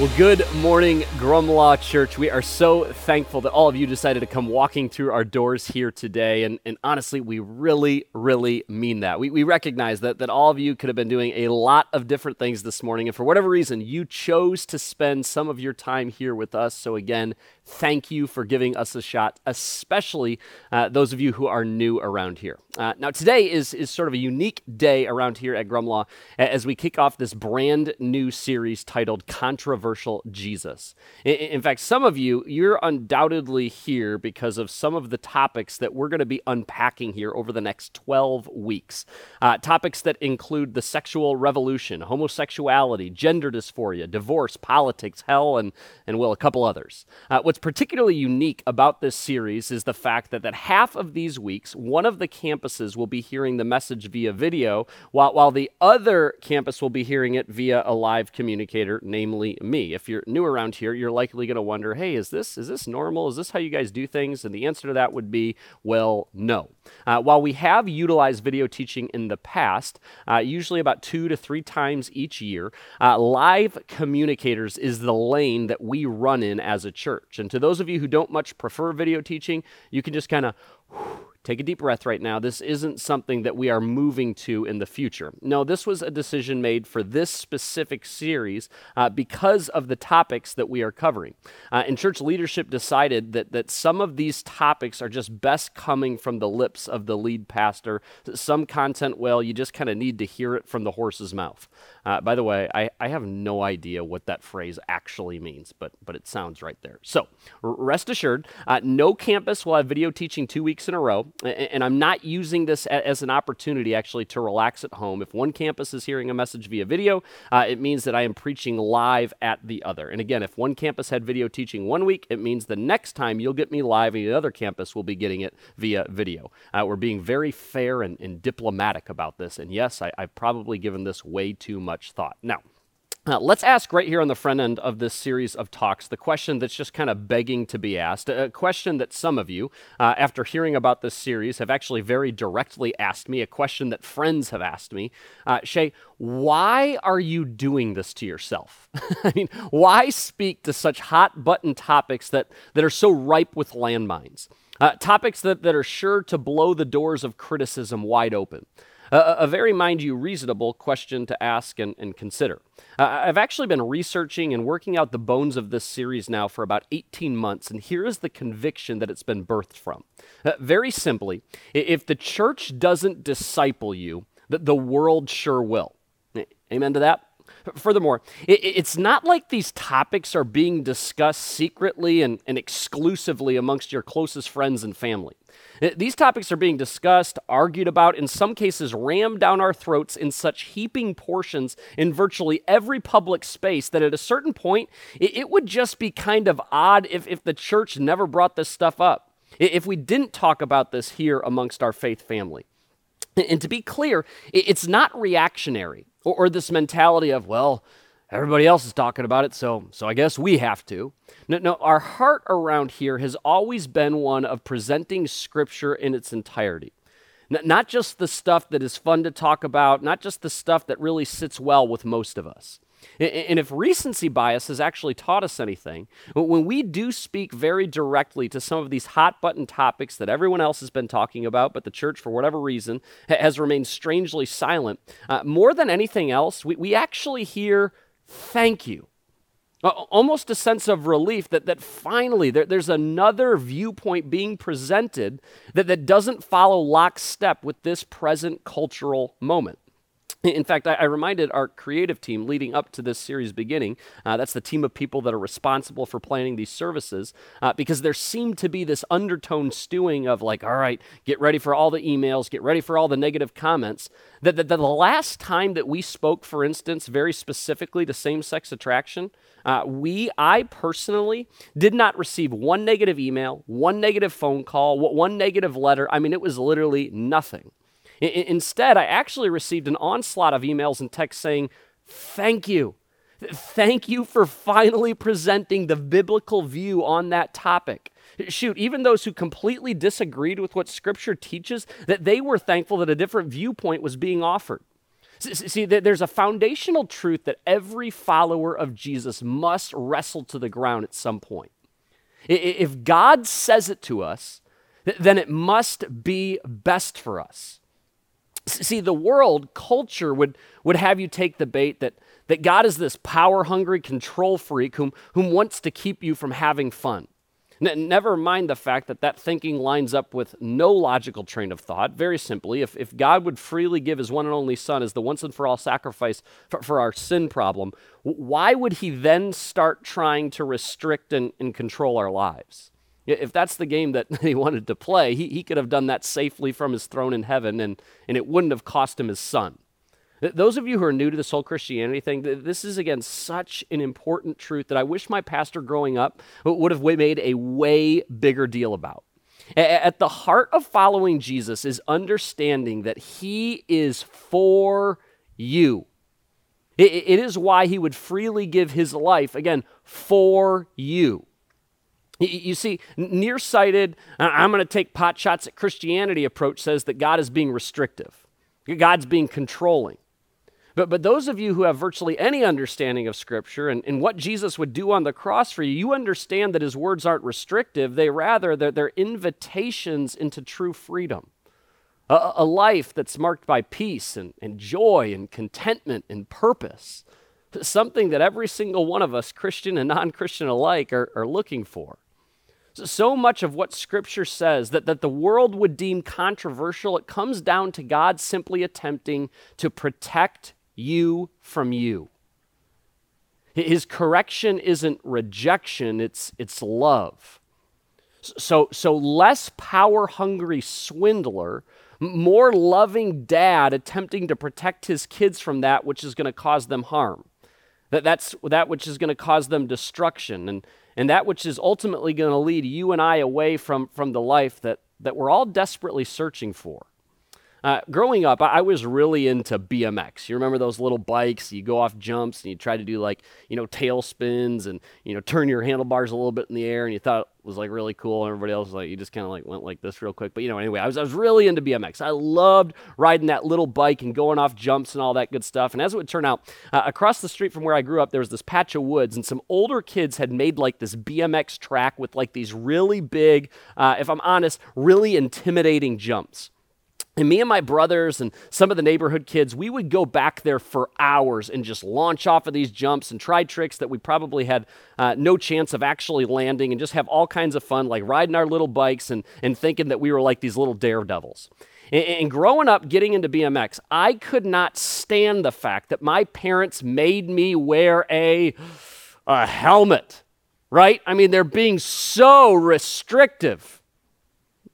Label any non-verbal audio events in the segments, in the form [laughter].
Well, good morning, Grumlaw Church. We are so thankful that all of you decided to come walking through our doors here today. And, and honestly, we really, really mean that. We, we recognize that, that all of you could have been doing a lot of different things this morning. And for whatever reason, you chose to spend some of your time here with us. So, again, thank you for giving us a shot, especially uh, those of you who are new around here. Uh, now, today is, is sort of a unique day around here at Grumlaw as we kick off this brand new series titled Controversial Jesus. In, in fact, some of you, you're undoubtedly here because of some of the topics that we're going to be unpacking here over the next 12 weeks. Uh, topics that include the sexual revolution, homosexuality, gender dysphoria, divorce, politics, hell, and, and well, a couple others. Uh, what's particularly unique about this series is the fact that, that half of these weeks, one of the campuses will be hearing the message via video, while, while the other campus will be hearing it via a live communicator, namely me. If you're new around here, you're likely going to wonder, hey, is this, is this normal? Is this how you guys do things? And the answer to that would be, well, no. Uh, while we have utilized video teaching in the past, uh, usually about two to three times each year, uh, live communicators is the lane that we run in as a church. To those of you who don't much prefer video teaching, you can just kind of Take a deep breath right now. This isn't something that we are moving to in the future. No, this was a decision made for this specific series uh, because of the topics that we are covering. Uh, and church leadership decided that, that some of these topics are just best coming from the lips of the lead pastor. Some content, well, you just kind of need to hear it from the horse's mouth. Uh, by the way, I, I have no idea what that phrase actually means, but, but it sounds right there. So rest assured, uh, no campus will have video teaching two weeks in a row. And I'm not using this as an opportunity actually to relax at home. If one campus is hearing a message via video, uh, it means that I am preaching live at the other. And again, if one campus had video teaching one week, it means the next time you'll get me live and the other campus will be getting it via video. Uh, we're being very fair and, and, diplomatic about this. And yes, I, I've probably given this way too much thought. Now, uh, let's ask right here on the front end of this series of talks the question that's just kind of begging to be asked. A question that some of you, uh, after hearing about this series, have actually very directly asked me, a question that friends have asked me. Uh, Shay, why are you doing this to yourself? [laughs] I mean, why speak to such hot button topics that, that are so ripe with landmines? Uh, topics that, that are sure to blow the doors of criticism wide open. A, very, mind you, reasonable question to ask and, and consider. Uh, I've actually been researching and working out the bones of this series now for about 18 months, and here is the conviction that it's been birthed from. Uh, very simply, if the church doesn't disciple you, the, the world sure will. Amen to that? Furthermore, it, it's not like these topics are being discussed secretly and, and exclusively amongst your closest friends and family. These topics are being discussed, argued about, in some cases rammed down our throats in such heaping portions in virtually every public space that at a certain point, it, it would just be kind of odd if, if the church never brought this stuff up, if we didn't talk about this here amongst our faith family. [laughs] And to be clear, it's not reactionary or, or this mentality of, well, everybody else is talking about it, so, so I guess we have to. No, no, our heart around here has always been one of presenting Scripture in its entirety. N- not just the stuff that is fun to talk about, not just the stuff that really sits well with most of us. And if recency bias has actually taught us anything, when we do speak very directly to some of these hot button topics that everyone else has been talking about, but the church, for whatever reason, has remained strangely silent, uh, more than anything else, we, we actually hear thank you. Almost a sense of relief that, that finally there, there's another viewpoint being presented that, that doesn't follow lockstep with this present cultural moment. In fact, I, I, reminded our creative team leading up to this series beginning, uh, that's the team of people that are responsible for planning these services, uh, because there seemed to be this undertone stewing of like, all right, get ready for all the emails, get ready for all the negative comments. That, that, that the last time that we spoke, for instance, very specifically to same sex attraction, Uh, we, I personally, did not receive one negative email, one negative phone call, one negative letter. I mean, it was literally nothing. I- instead, I actually received an onslaught of emails and texts saying, Thank you. Thank you for finally presenting the biblical view on that topic. Shoot, even those who completely disagreed with what Scripture teaches, that they were thankful that a different viewpoint was being offered. See, there's a foundational truth that every follower of Jesus must wrestle to the ground at some point. If God says it to us, then it must be best for us. See, the world culture would, would have you take the bait that, that God is this power hungry control freak whom, whom wants to keep you from having fun. N- never mind the fact that that thinking lines up with no logical train of thought. Very simply, if, if God would freely give his one and only Son as the once and for all sacrifice for, for our sin problem, why would he then start trying to restrict and, and control our lives? If that's the game that [laughs] he wanted to play, he, he could have done that safely from his throne in heaven, and, and it wouldn't have cost him his son. Those of you who are new to this whole Christianity thing, this is again such an important truth that I wish my pastor growing up would have made a way bigger deal about. At the heart of following Jesus is understanding that he is for you. It is why he would freely give his life, again, for you. You see, nearsighted, uh, I'm going to take pot shots at Christianity approach says that God is being restrictive, God's being controlling. But, but those of you who have virtually any understanding of Scripture and, and what Jesus would do on the cross for you, you understand that his words aren't restrictive. They rather, they're, they're invitations into true freedom. A, a life that's marked by peace and, and joy and contentment and purpose. Something that every single one of us, Christian and non Christian alike, are, are looking for. So much of what Scripture says that, that the world would deem controversial, it comes down to God simply attempting to protect you from you. His correction isn't rejection, it's, it's love. So, so less power hungry swindler, more loving dad attempting to protect his kids from that which is going to cause them harm. That, that's that which is going to cause them destruction and, and that which is ultimately going to lead you and I away from, from the life that, that we're all desperately searching for. Uh, growing up, I, was really into BMX. You remember those little bikes? You go off jumps and you try to do like, you know, tail spins and, you know, turn your handlebars a little bit in the air and you thought it was like really cool. And everybody else was like, you just kind of like went like this real quick. But, you know, anyway, I was, I was really into BMX. I loved riding that little bike and going off jumps and all that good stuff. And as it would turn out, uh, across the street from where I grew up, there was this patch of woods and some older kids had made like this BMX track with like these really big, uh, if I'm honest, really intimidating jumps. And me and my brothers and some of the neighborhood kids, we would go back there for hours and just launch off of these jumps and try tricks that we probably had uh, no chance of actually landing and just have all kinds of fun, like riding our little bikes and, and thinking that we were like these little daredevils. And, and growing up, getting into BMX, I could not stand the fact that my parents made me wear a, a helmet, right? I mean, they're being so restrictive.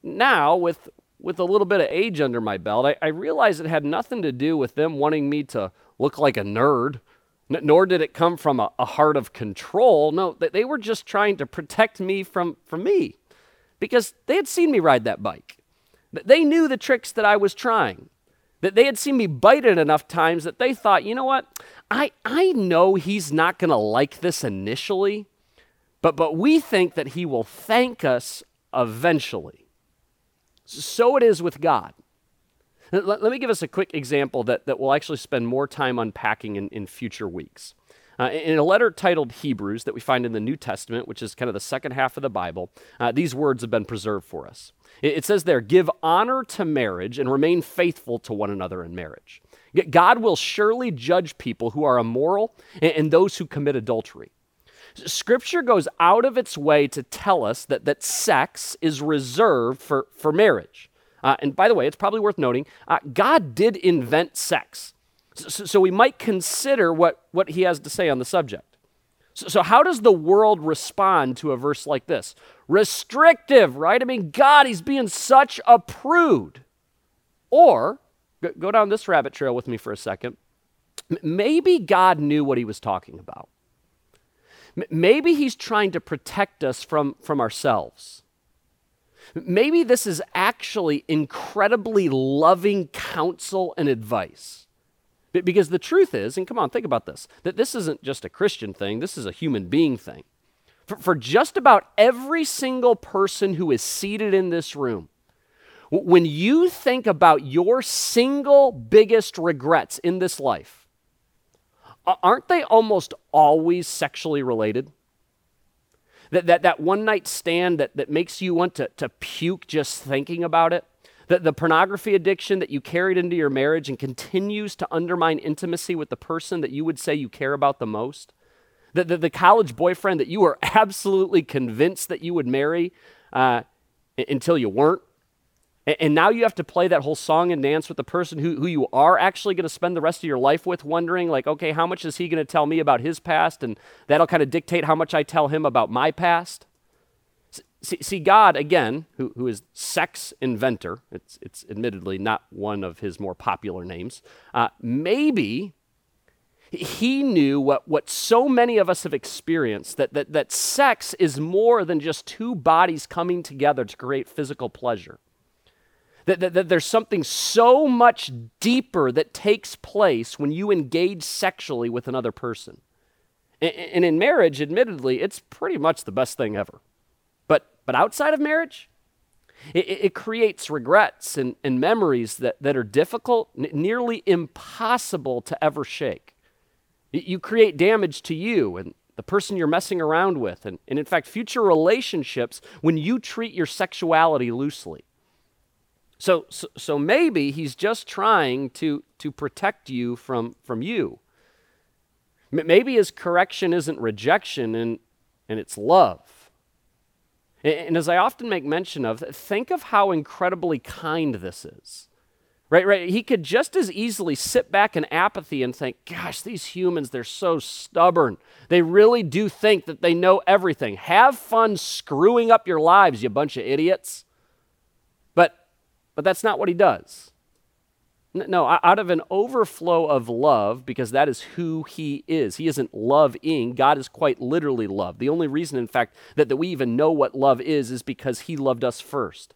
Now, with with a little bit of age under my belt, I, I realized it had nothing to do with them wanting me to look like a nerd, n- nor did it come from a, a heart of control. No, they, they were just trying to protect me from, from me because they had seen me ride that bike. They knew the tricks that I was trying. That they had seen me bite it enough times that they thought, you know what? I, I know he's not going to like this initially, but, but we think that he will thank us eventually. So it is with God. Let, let, me give us a quick example that, that we'll actually spend more time unpacking in, in future weeks. Uh, in a letter titled Hebrews that we find in the New Testament, which is kind of the second half of the Bible, uh, these words have been preserved for us. It, it says there, Give honor to marriage and remain faithful to one another in marriage. God will surely judge people who are immoral and, and those who commit adultery. Scripture goes out of its way to tell us that, that sex is reserved for, for marriage. Uh, and by the way, it's probably worth noting uh, God did invent sex. So, so, we might consider what, what he has to say on the subject. So, so, how does the world respond to a verse like this? Restrictive, right? I mean, God, he's being such a prude. Or, go down this rabbit trail with me for a second. Maybe God knew what he was talking about. Maybe he's trying to protect us from, from ourselves. Maybe this is actually incredibly loving counsel and advice. Because the truth is, and come on, think about this, that this isn't just a Christian thing, this is a human being thing. For, for just about every single person who is seated in this room, when you think about your single biggest regrets in this life, aren't they almost always sexually related? That, that, that one night stand that, that makes you want to, to puke just thinking about it? The, the pornography addiction that you carried into your marriage and continues to undermine intimacy with the person that you would say you care about the most? The, the, the college boyfriend that you were [laughs] absolutely convinced that you would marry uh, until you weren't? And now you have to play that whole song and dance with the person who, who you are actually going to spend the rest of your life with, wondering, like, okay, how much is he going to tell me about his past? And that'll kind of dictate how much I tell him about my past. See, see God, again, who, who is sex inventor, it's, it's admittedly not one of his more popular names, uh, maybe he knew what, what so many of us have experienced that, that, that sex is more than just two bodies coming together to create physical pleasure. That, that, that, there's something so much deeper that takes place when you engage sexually with another person. And, and in marriage, admittedly, it's pretty much the best thing ever. But, but outside of marriage, it, it creates regrets and, and memories that, that are difficult, n- nearly impossible to ever shake. You create damage to you and the person you're messing around with, and, and in fact, future relationships when you treat your sexuality loosely. So, so, so maybe he's just trying to, to protect you from, from you. Maybe his correction isn't rejection and, and it's love. And as I often make mention of, think of how incredibly kind this is. Right, right. He could just as easily sit back in apathy and think, gosh, these humans, they're so stubborn. They really do think that they know everything. Have fun screwing up your lives, you bunch of idiots. But that's not what he does. No, out of an overflow of love, because that is who he is. He isn't loving. God is quite literally love. The only reason, in fact, that, that we even know what love is, is because he loved us first.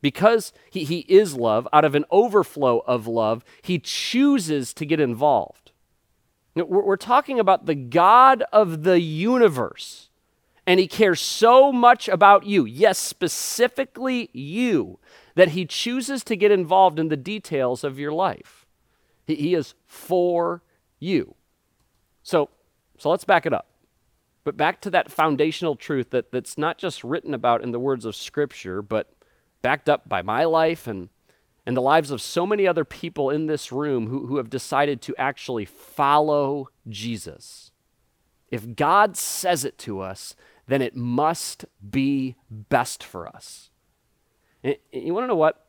Because he, he is love, out of an overflow of love, he chooses to get involved. We're, we're talking about the God of the universe, and he cares so much about you. Yes, specifically you that he chooses to get involved in the details of your life. He, he is for you. So, so let's back it up. But back to that foundational truth that, that's not just written about in the words of Scripture, but backed up by my life and, and the lives of so many other people in this room who, who have decided to actually follow Jesus. If God says it to us, then it must be best for us. You want to know what?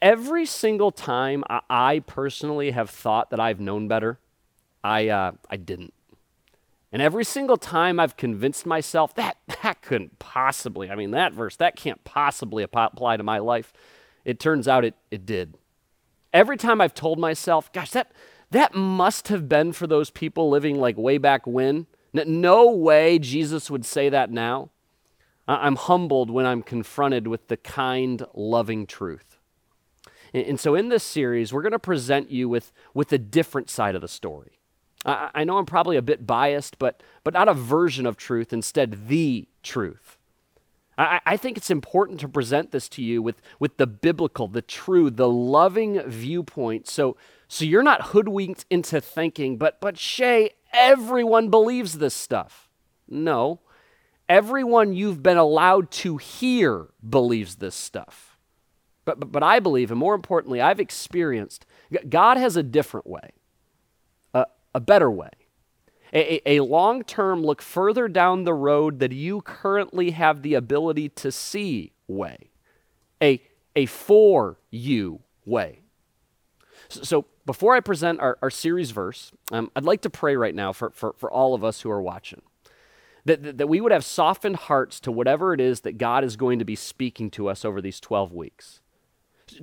Every single time I personally have thought that I've known better, I, uh, I didn't. And every single time I've convinced myself that that couldn't possibly, I mean, that verse, that can't possibly apply to my life, it turns out it, it did. Every time I've told myself, gosh, that, that must have been for those people living like way back when. No way Jesus would say that now. I'm humbled when I'm confronted with the kind, loving truth. And so, in this series, we're going to present you with, with a different side of the story. I, I know I'm probably a bit biased, but, but not a version of truth, instead, the truth. I, I think it's important to present this to you with, with the biblical, the true, the loving viewpoint. So, so you're not hoodwinked into thinking, but, but Shay, everyone believes this stuff. No, everyone you've been allowed to hear believes this stuff. But, but, but I believe, and more importantly, I've experienced, God has a different way, a, a better way, a, a long term look further down the road that you currently have the ability to see way, a, a for you way. So, so before I present our, our series verse, um, I'd like to pray right now for, for, for all of us who are watching that, that, that we would have softened hearts to whatever it is that God is going to be speaking to us over these 12 weeks.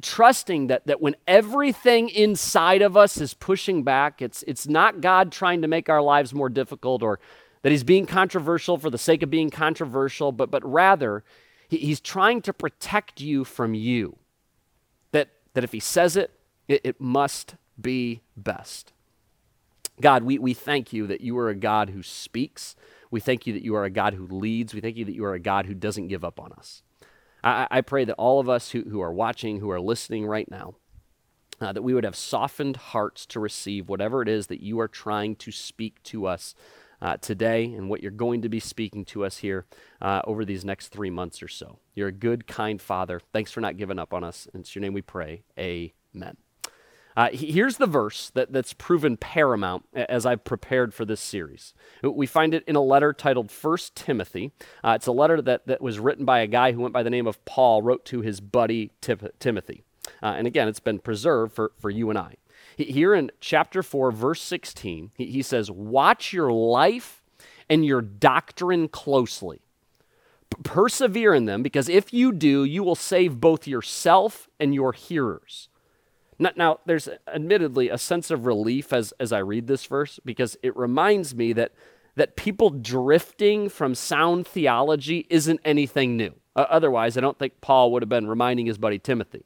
Trusting that, that when everything inside of us is pushing back, it's, it's not God trying to make our lives more difficult or that he's being controversial for the sake of being controversial, but, but rather, he, he's trying to protect you from you. That, that if he says it, it, it must be best. God, we, we thank you that you are a God who speaks. We thank you that you are a God who leads. We thank you that you are a God who doesn't give up on us. I, I pray that all of us who, who are watching, who are listening right now, uh, that we would have softened hearts to receive whatever it is that you are trying to speak to us uh, today and what you're going to be speaking to us here uh, over these next three months or so. You're a good, kind Father. Thanks for not giving up on us. It's your name we pray. Amen. Uh, here's the verse that, that's proven paramount as I've prepared for this series. We find it in a letter titled First Timothy. Uh, it's a letter that, that was written by a guy who went by the name of Paul, wrote to his buddy Tip- Timothy. Uh, and again, it's been preserved for, for you and I. Here in chapter 4, verse 16, he, he says, Watch your life and your doctrine closely. P- persevere in them, because if you do, you will save both yourself and your hearers. Now, there's admittedly a sense of relief as, as I read this verse because it reminds me that, that people drifting from sound theology isn't anything new. Uh, otherwise, I don't think Paul would have been reminding his buddy Timothy.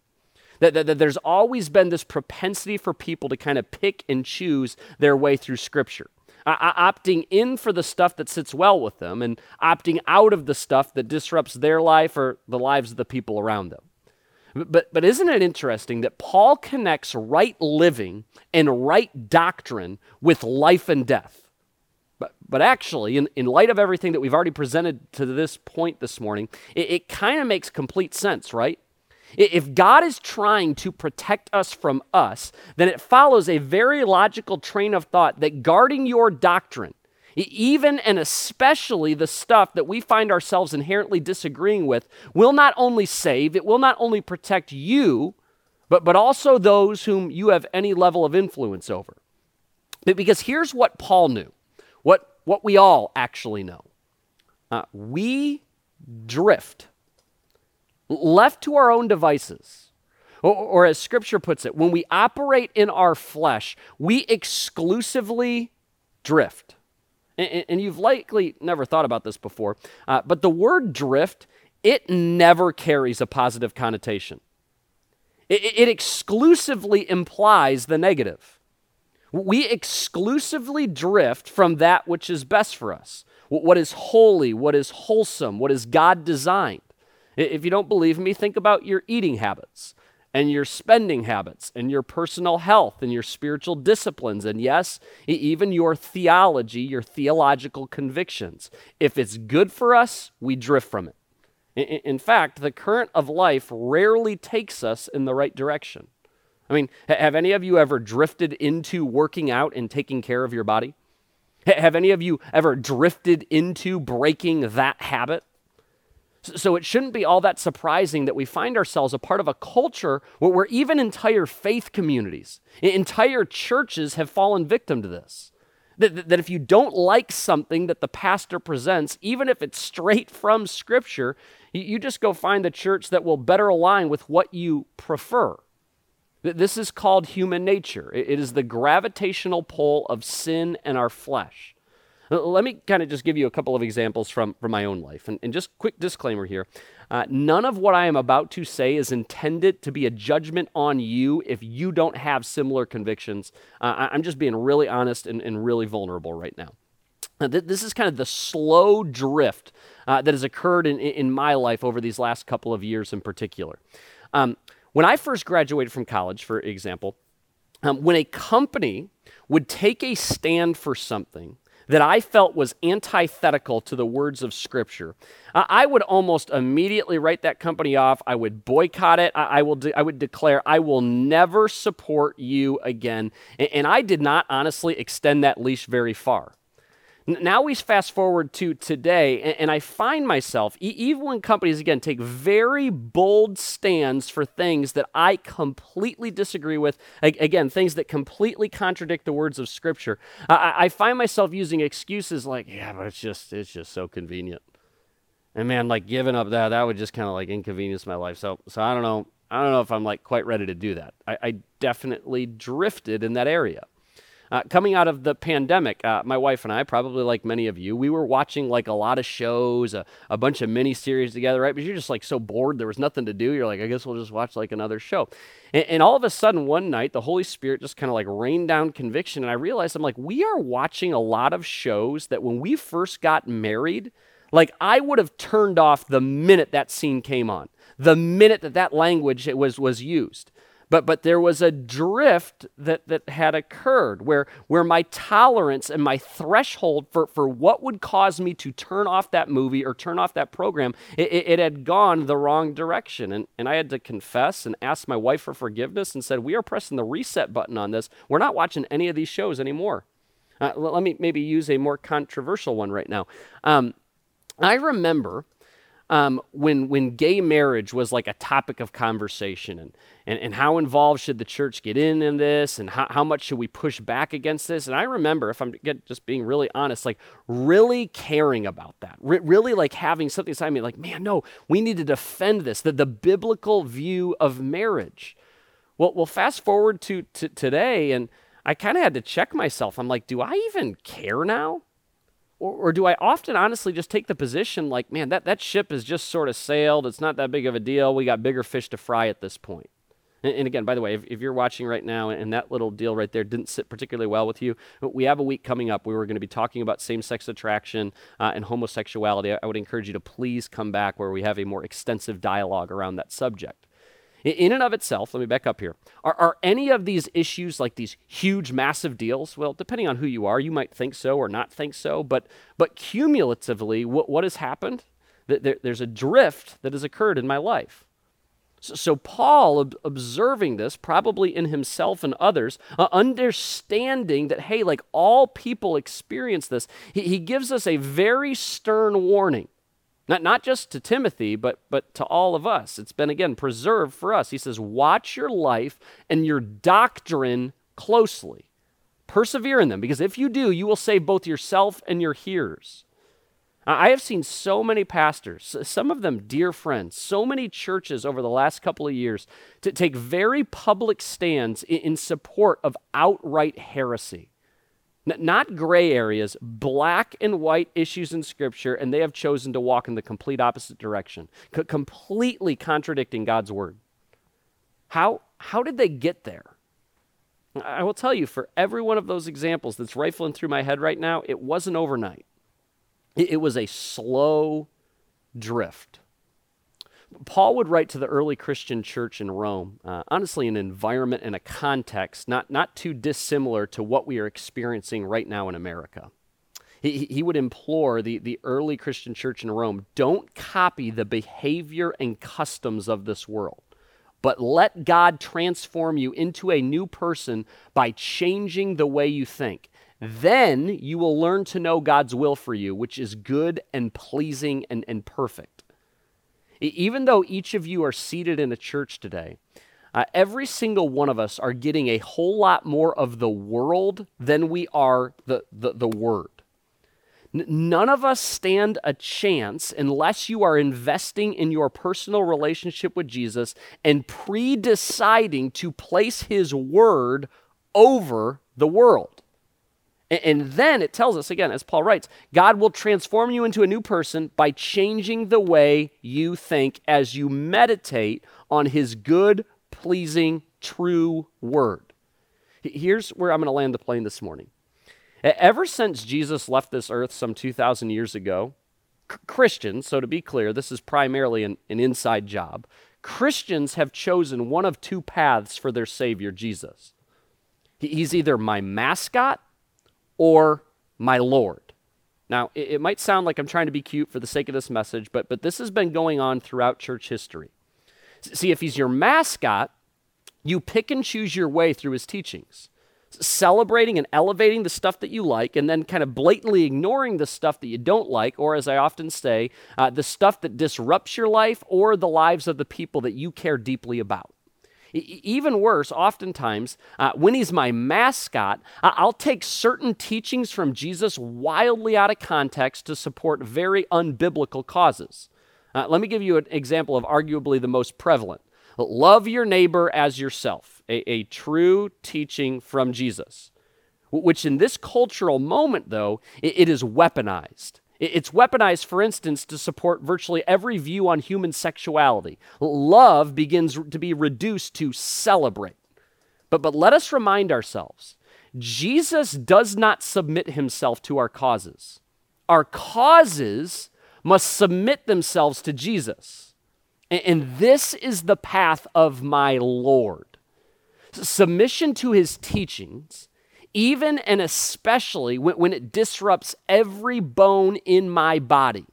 That, that, that, there's always been this propensity for people to kind of pick and choose their way through Scripture, uh, opting in for the stuff that sits well with them and opting out of the stuff that disrupts their life or the lives of the people around them. But, but isn't it interesting that Paul connects right living and right doctrine with life and death? But, but actually, in, in light of everything that we've already presented to this point this morning, it, it kind of makes complete sense, right? If God is trying to protect us from us, then it follows a very logical train of thought that guarding your doctrine, even and especially the stuff that we find ourselves inherently disagreeing with, will not only save, it will not only protect you, but, but also those whom you have any level of influence over. But Because here's what Paul knew, what, what we all actually know. Uh, we drift, left to our own devices. Or, or as scripture puts it, when we operate in our flesh, we exclusively drift. And, and you've likely never thought about this before, uh, but the word drift, it never carries a positive connotation. It, it exclusively implies the negative. We exclusively drift from that which is best for us, what is holy, what is wholesome, what is God designed. If you don't believe me, think about your eating habits and your spending habits and your personal health and your spiritual disciplines and yes, even your theology, your theological convictions. If it's good for us, we drift from it. In fact, the current of life rarely takes us in the right direction. I mean, have any of you ever drifted into working out and taking care of your body? Have any of you ever drifted into breaking that habit? So it shouldn't be all that surprising that we find ourselves a part of a culture where even entire faith communities, entire churches have fallen victim to this. That, if you don't like something that the pastor presents, even if it's straight from Scripture, you just go find the church that will better align with what you prefer. This is called human nature. It is the gravitational pull of sin and our flesh. Let me kind of just give you a couple of examples from, from my own life. And, and just quick disclaimer here uh, none of what I am about to say is intended to be a judgment on you if you don't have similar convictions. Uh, I'm just being really honest and, and really vulnerable right now. Uh, th- this is kind of the slow drift uh, that has occurred in, in my life over these last couple of years in particular. Um, when I first graduated from college, for example, um, when a company would take a stand for something, that I felt was antithetical to the words of Scripture, I would almost immediately write that company off. I would boycott it. I, will de- I would declare, I will never support you again. And, and I did not honestly extend that leash very far. Now we fast forward to today, and, I find myself, even when companies, again, take very bold stands for things that I completely disagree with, again, things that completely contradict the words of Scripture, I, find myself using excuses like, yeah, but it's just, it's just so convenient. And man, like giving up that, that would just kind of like inconvenience my life. So, so I don't know. I don't know if I'm like quite ready to do that. I, I definitely drifted in that area. Uh, coming out of the pandemic, uh, my wife and I, probably like many of you, we were watching like a lot of shows, a, a bunch of mini series together, right? But you're just like so bored, there was nothing to do. You're like, I guess we'll just watch like another show. And, and all of a sudden, one night, the Holy Spirit just kind of like rained down conviction. And I realized I'm like, we are watching a lot of shows that when we first got married, like I would have turned off the minute that scene came on, the minute that that language was, was used. But, but there was a drift that, that had occurred where, where my tolerance and my threshold for, for what would cause me to turn off that movie or turn off that program, it, it, it had gone the wrong direction. And, and I had to confess and ask my wife for forgiveness and said, We are pressing the reset button on this. We're not watching any of these shows anymore. Uh, let me maybe use a more controversial one right now. Um, I remember um, when when gay marriage was like a topic of conversation and, and, and how involved should the church get in in this and how, how much should we push back against this? And i remember if i'm just being really honest like really caring about that Re- really like having something inside me like man no we need to defend this the, the biblical view of marriage. Well, well fast forward to, to today and i kind of had to check myself. I'm like do i even care now or, or, do I often honestly just take the position like, man, that, that ship has just sort of sailed. It's not that big of a deal. We got bigger fish to fry at this point. And, again, by the way, if, if, you're watching right now and that little deal right there didn't sit particularly well with you, we have a week coming up where we're going to be talking about same sex attraction uh, and homosexuality. I, I would encourage you to please come back where we have a more extensive dialogue around that subject in and of itself, let me back up here. Are, are any of these issues like these huge, massive deals? Well, depending on who you are, you might think so or not think so. But, but cumulatively, what, what has happened? There, there's a drift that has occurred in my life. So, so Paul, ob- observing this, probably in himself and others, uh, understanding that, hey, like all people experience this, he, he gives us a very stern warning not, not just to Timothy, but, but to all of us. It's been, again, preserved for us. He says, Watch your life and your doctrine closely. Persevere in them, because if you do, you will save both yourself and your hearers. I have seen so many pastors, some of them dear friends, so many churches over the last couple of years to take very public stands in support of outright heresy. Not gray areas, black and white issues in Scripture, and they have chosen to walk in the complete opposite direction, completely contradicting God's Word. How, how did they get there? I will tell you, for every one of those examples that's rifling through my head right now, it wasn't overnight. It, it was a slow drift. Paul would write to the early Christian church in Rome, uh, honestly, an environment and a context not, not too dissimilar to what we are experiencing right now in America. He, he would implore the, the early Christian church in Rome don't copy the behavior and customs of this world, but let God transform you into a new person by changing the way you think. Then you will learn to know God's will for you, which is good and pleasing and, and perfect. Even though each of you are seated in a church today, uh, every single one of us are getting a whole lot more of the world than we are the, the, the Word. N- none of us stand a chance unless you are investing in your personal relationship with Jesus and pre deciding to place His Word over the world. And then it tells us, again, as Paul writes, God will transform you into a new person by changing the way you think as you meditate on his good, pleasing, true word. Here's where I'm going to land the plane this morning. Ever since Jesus left this earth some 2,000 years ago, Christians, so to be clear, this is primarily an, an inside job, Christians have chosen one of two paths for their Savior, Jesus. He's either my mascot or my Lord. Now, it, it, might sound like I'm trying to be cute for the sake of this message, but, but this has been going on throughout church history. See, if he's your mascot, you pick and choose your way through his teachings, celebrating and elevating the stuff that you like, and then kind of blatantly ignoring the stuff that you don't like, or as I often say, uh, the stuff that disrupts your life or the lives of the people that you care deeply about. Even worse, oftentimes, uh, when he's my mascot, I'll take certain teachings from Jesus wildly out of context to support very unbiblical causes. Uh, let me give you an example of arguably the most prevalent love your neighbor as yourself, a, a true teaching from Jesus. which in this cultural moment, though, it, it is weaponized. It's weaponized, for instance, to support virtually every view on human sexuality. Love begins to be reduced to celebrate. But, but let us remind ourselves Jesus does not submit himself to our causes. Our causes must submit themselves to Jesus. And, and this is the path of my Lord. Submission to his teachings even and especially when, when it disrupts every bone in my body.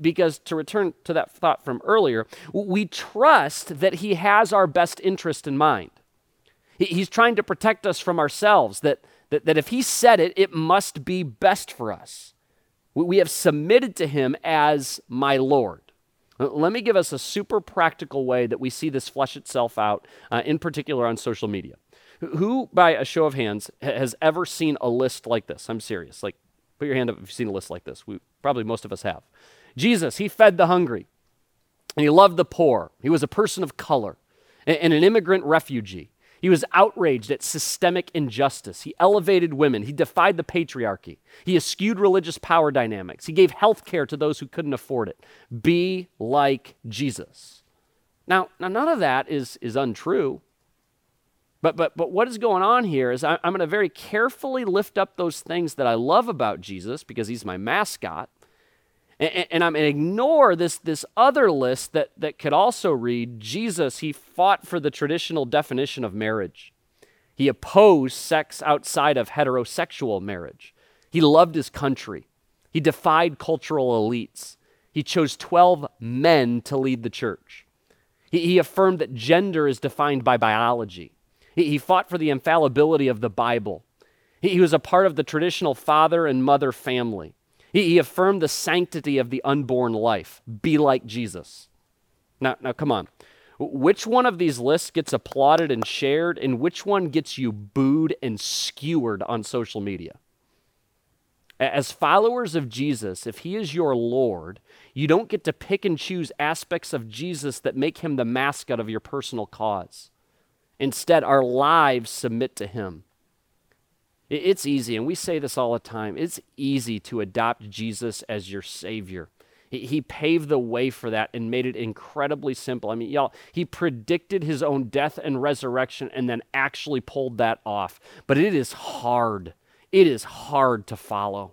Because to return to that thought from earlier, we trust that He has our best interest in mind. He's trying to protect us from ourselves, that, that, that if He said it, it must be best for us. We have submitted to Him as my Lord. Let me give us a super practical way that we see this flesh itself out, uh, in particular on social media. Who, by a show of hands, has ever seen a list like this? I'm serious. Like, put your hand up if you've seen a list like this. We probably most of us have. Jesus, he fed the hungry, and he loved the poor. He was a person of color and an immigrant refugee. He was outraged at systemic injustice. He elevated women. He defied the patriarchy. He eschewed religious power dynamics. He gave health care to those who couldn't afford it. Be like Jesus. Now, now none of that is, is untrue. But, but, but what is going on here is I, I'm going to very carefully lift up those things that I love about Jesus because he's my mascot. And, and I'm going to ignore this, this other list that, that could also read Jesus, he fought for the traditional definition of marriage. He opposed sex outside of heterosexual marriage. He loved his country. He defied cultural elites. He chose 12 men to lead the church. He, he affirmed that gender is defined by biology. He, fought for the infallibility of the Bible. He, was a part of the traditional father and mother family. He affirmed the sanctity of the unborn life. Be like Jesus. Now, now, come on. Which one of these lists gets applauded and shared, and which one gets you booed and skewered on social media? As followers of Jesus, if he is your Lord, you don't get to pick and choose aspects of Jesus that make him the mascot of your personal cause. Instead, our lives submit to Him. It's easy, and we say this all the time it's easy to adopt Jesus as your Savior. He paved the way for that and made it incredibly simple. I mean, y'all, he predicted his own death and resurrection and then actually pulled that off. But it is hard. It is hard to follow,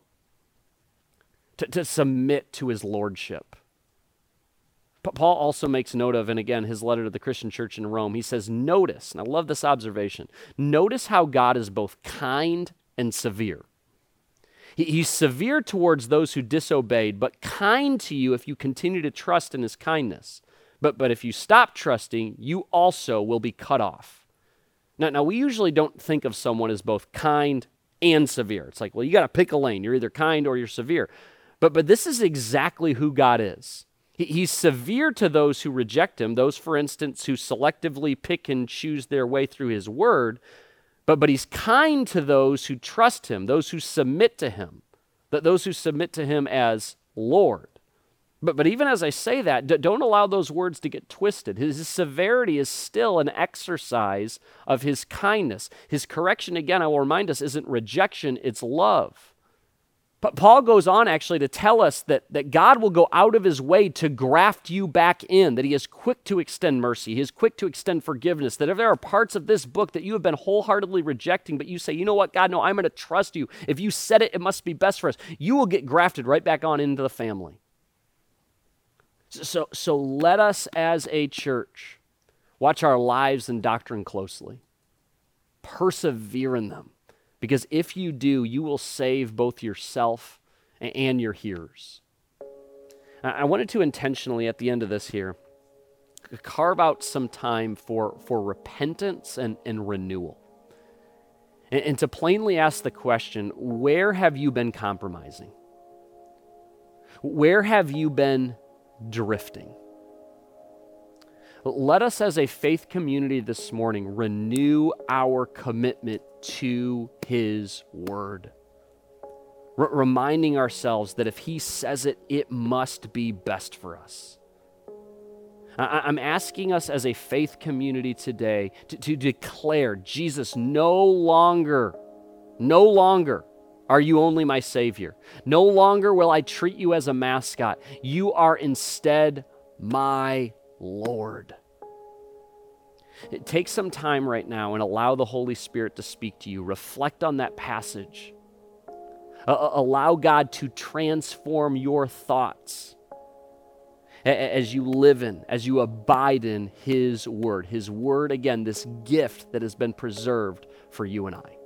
to, to submit to his lordship. Paul also makes note of, and again, his letter to the Christian church in Rome, he says, Notice, and I love this observation, notice how God is both kind and severe. He, he's severe towards those who disobeyed, but kind to you if you continue to trust in his kindness. But, but if you stop trusting, you also will be cut off. Now, now, we usually don't think of someone as both kind and severe. It's like, well, you got to pick a lane. You're either kind or you're severe. But, but this is exactly who God is. He's severe to those who reject him, those, for instance, who selectively pick and choose their way through his word, but, but he's kind to those who trust him, those who submit to him, that those who submit to him as Lord. But, but even as I say that, don't allow those words to get twisted. His severity is still an exercise of his kindness. His correction, again, I will remind us, isn't rejection, it's love. But Paul goes on actually to tell us that, that God will go out of his way to graft you back in, that he is quick to extend mercy, he is quick to extend forgiveness, that if there are parts of this book that you have been wholeheartedly rejecting, but you say, you know what, God, no, I'm going to trust you. If you said it, it must be best for us. You will get grafted right back on into the family. So, so let us as a church watch our lives and doctrine closely, persevere in them because if you do, you will save both yourself and your hearers. I wanted to intentionally, at the end of this here, carve out some time for, for repentance and, and renewal. And, and to plainly ask the question where have you been compromising? Where have you been drifting? Let us, as a faith community this morning, renew our commitment to His Word. R- reminding ourselves that if He says it, it must be best for us. I- am asking us as a faith community today to, to declare Jesus no longer No longer are you only my Savior. No longer will I treat you as a mascot. You are instead my Lord. Take some time right now and allow the Holy Spirit to speak to you. Reflect on that passage. Uh, allow God to transform your thoughts as you live in, as you abide in His Word. His Word, again, this gift that has been preserved for you and I.